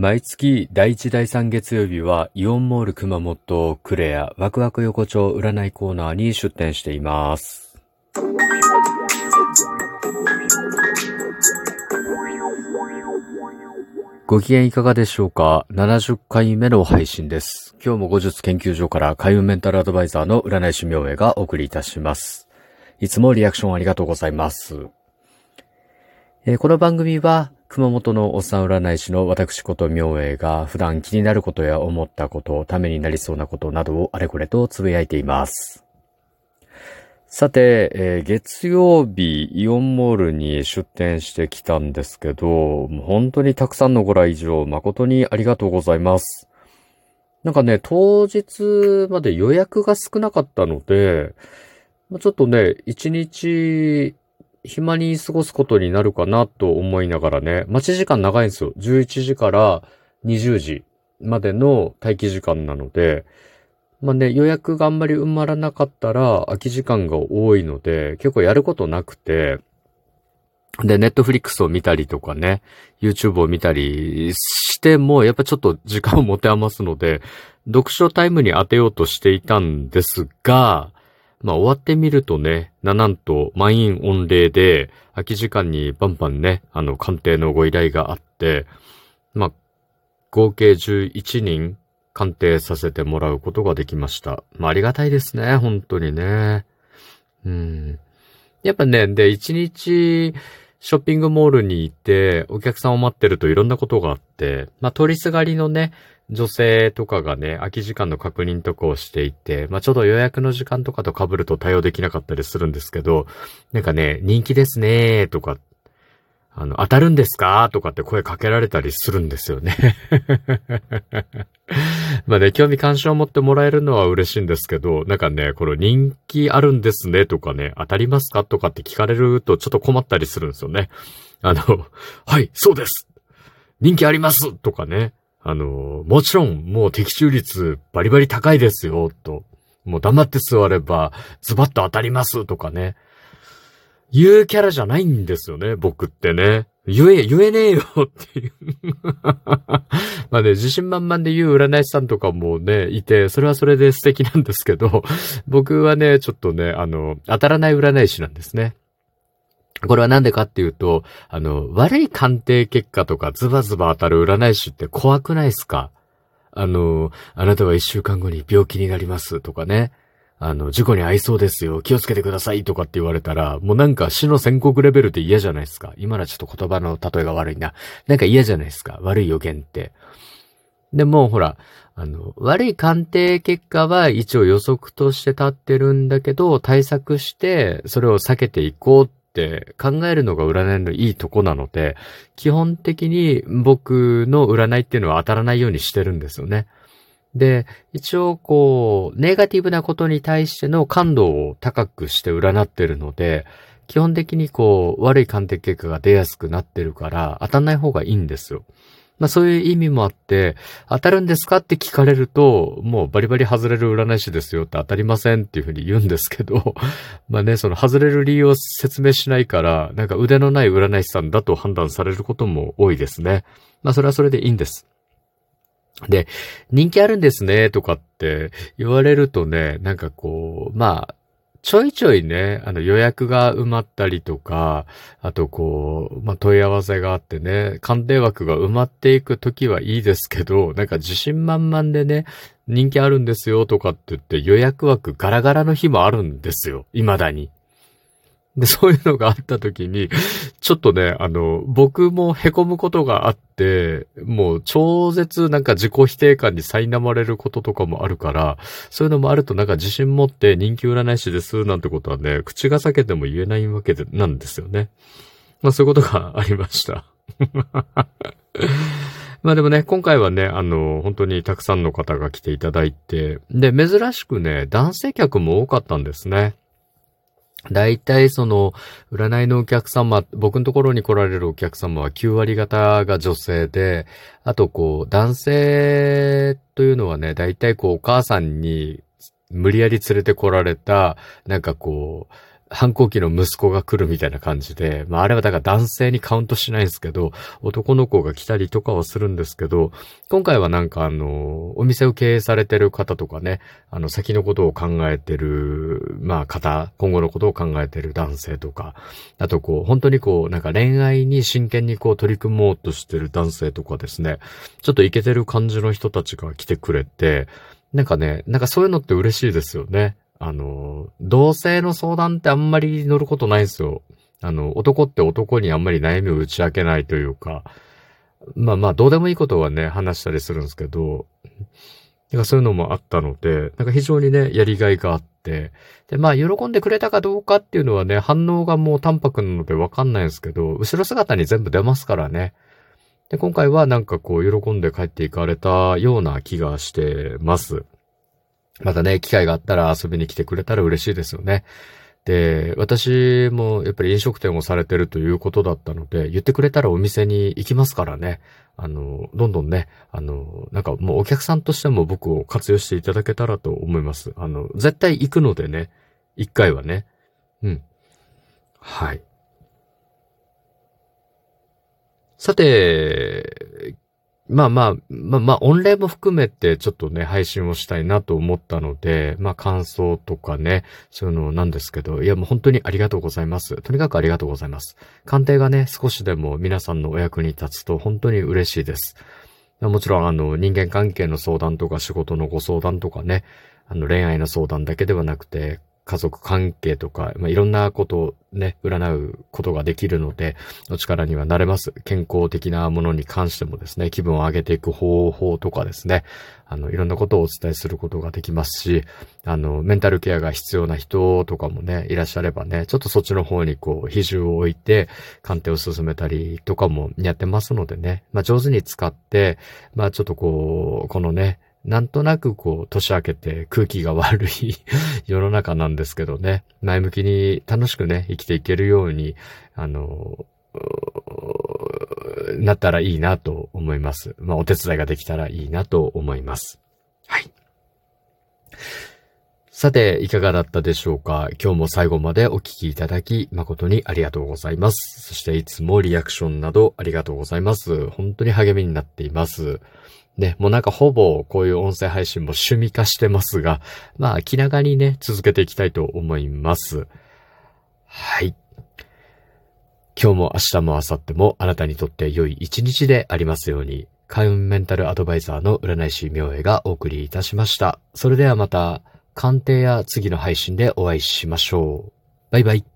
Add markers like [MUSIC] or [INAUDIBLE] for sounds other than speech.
毎月第1第3月曜日はイオンモール熊本クレアワクワク横丁占いコーナーに出店しています。ご機嫌いかがでしょうか ?70 回目の配信です。今日も後日研究所から開運メンタルアドバイザーの占い師明恵がお送りいたします。いつもリアクションありがとうございます。えー、この番組は熊本のおっさん占い師の私こと明恵が普段気になることや思ったこと、ためになりそうなことなどをあれこれとつぶやいています。さて、えー、月曜日イオンモールに出店してきたんですけど、本当にたくさんのご来場誠にありがとうございます。なんかね、当日まで予約が少なかったので、ちょっとね、一日暇に過ごすことになるかなと思いながらね、待ち時間長いんですよ。11時から20時までの待機時間なので、まあね、予約があんまり埋まらなかったら空き時間が多いので、結構やることなくて、で、ネットフリックスを見たりとかね、YouTube を見たりしても、やっぱちょっと時間を持て余すので、読書タイムに当てようとしていたんですが、まあ終わってみるとね、ななんと満員御礼で、空き時間にバンバンね、あの、鑑定のご依頼があって、まあ、合計11人鑑定させてもらうことができました。まあありがたいですね、本当にね。うん。やっぱね、で、1日、ショッピングモールに行って、お客さんを待ってるといろんなことがあって、まあ、取りすがりのね、女性とかがね、空き時間の確認とかをしていて、まあ、ちょうど予約の時間とかと被ると対応できなかったりするんですけど、なんかね、人気ですねーとか、あの、当たるんですか？とかって声かけられたりするんですよね [LAUGHS] まあね、興味関心を持ってもらえるのは嬉しいんですけど、なんかね、この人気あるんですねとかね、当たりますか？とかって聞かれるとちょっと困ったりするんですよね。あの、はい、そうです人気ありますとかね。あの、もちろんもう的中率バリバリ高いですよ、と。もう黙って座ればズバッと当たりますとかね。言うキャラじゃないんですよね、僕ってね。言え、言えねえよっていう [LAUGHS] まあね、自信満々で言う占い師さんとかもね、いて、それはそれで素敵なんですけど、僕はね、ちょっとね、あの、当たらない占い師なんですね。これはなんでかっていうと、あの、悪い鑑定結果とかズバズバ当たる占い師って怖くないですか？あの、あなたは一週間後に病気になりますとかね。あの、事故に遭いそうですよ。気をつけてくださいとかって言われたら、もうなんか死の宣告レベルって嫌じゃないですか。今のはちょっと言葉の例えが悪いな。なんか嫌じゃないですか。悪い予言って。でも、ほら、あの、悪い鑑定結果は一応予測として立ってるんだけど、対策して、それを避けていこうって考えるのが占いのいいとこなので、基本的に僕の占いっていうのは当たらないようにしてるんですよね。で、一応こう、ネガティブなことに対しての感度を高くして占ってるので、基本的にこう、悪い鑑定結果が出やすくなってるから、当たんない方がいいんですよ。まあそういう意味もあって、当たるんですかって聞かれると、もうバリバリ外れる占い師ですよって当たりませんっていうふうに言うんですけど、[LAUGHS] まあね、その外れる理由を説明しないから、なんか腕のない占い師さんだと判断されることも多いですね。まあそれはそれでいいんです。で、人気あるんですね、とかって言われるとね、なんかこう、まあ、ちょいちょいね、あの予約が埋まったりとか、あとこう、まあ、問い合わせがあってね、鑑定枠が埋まっていくときはいいですけど、なんか自信満々でね、人気あるんですよとかって言って予約枠ガラガラの日もあるんですよ。未だに。で、そういうのがあった時に、ちょっとね、あの、僕も凹むことがあって、もう超絶なんか自己否定感に苛まれることとかもあるから、そういうのもあるとなんか自信持って人気占い師ですなんてことはね、口が裂けても言えないわけで、なんですよね。まあそういうことがありました。[LAUGHS] まあでもね、今回はね、あの、本当にたくさんの方が来ていただいて、で、珍しくね、男性客も多かったんですね。大体その、占いのお客様、僕のところに来られるお客様は9割方が女性で、あとこう、男性というのはね、大体こう、お母さんに無理やり連れて来られた、なんかこう、反抗期の息子が来るみたいな感じで、まああれはだから男性にカウントしないんですけど、男の子が来たりとかはするんですけど、今回はなんかあの、お店を経営されてる方とかね、あの先のことを考えてる、まあ方、今後のことを考えてる男性とか、あとこう、本当にこう、なんか恋愛に真剣にこう取り組もうとしてる男性とかですね、ちょっとイケてる感じの人たちが来てくれて、なんかね、なんかそういうのって嬉しいですよね。あの、同性の相談ってあんまり乗ることないんですよ。あの、男って男にあんまり悩みを打ち明けないというか、まあまあ、どうでもいいことはね、話したりするんですけど、なんかそういうのもあったので、なんか非常にね、やりがいがあって、で、まあ、喜んでくれたかどうかっていうのはね、反応がもう淡白なのでわかんないんですけど、後ろ姿に全部出ますからね。で、今回はなんかこう、喜んで帰っていかれたような気がしてます。またね、機会があったら遊びに来てくれたら嬉しいですよね。で、私もやっぱり飲食店をされてるということだったので、言ってくれたらお店に行きますからね。あの、どんどんね、あの、なんかもうお客さんとしても僕を活用していただけたらと思います。あの、絶対行くのでね、一回はね。うん。はい。さて、まあまあ、まあまあ、御礼も含めてちょっとね、配信をしたいなと思ったので、まあ感想とかね、そういうのなんですけど、いやもう本当にありがとうございます。とにかくありがとうございます。鑑定がね、少しでも皆さんのお役に立つと本当に嬉しいです。もちろんあの、人間関係の相談とか仕事のご相談とかね、あの、恋愛の相談だけではなくて、家族関係とか、まあ、いろんなことをね、占うことができるので、お力にはなれます。健康的なものに関してもですね、気分を上げていく方法とかですね、あの、いろんなことをお伝えすることができますし、あの、メンタルケアが必要な人とかもね、いらっしゃればね、ちょっとそっちの方にこう、比重を置いて、鑑定を進めたりとかもやってますのでね、まあ、上手に使って、まあ、ちょっとこう、このね、なんとなくこう、年明けて空気が悪い世の中なんですけどね、前向きに楽しくね、生きていけるように、あの、なったらいいなと思います。まあ、お手伝いができたらいいなと思います。はい。さて、いかがだったでしょうか？今日も最後までお聞きいただき、誠にありがとうございます。そしていつもリアクションなどありがとうございます。本当に励みになっています。ね、もうなんかほぼこういう音声配信も趣味化してますが、まあ気長にね、続けていきたいと思います。はい。今日も明日も明後日もあなたにとって良い一日でありますように、開運メンタルアドバイザーの占い師明恵がお送りいたしました。それではまた、鑑定や次の配信でお会いしましょう。バイバイ。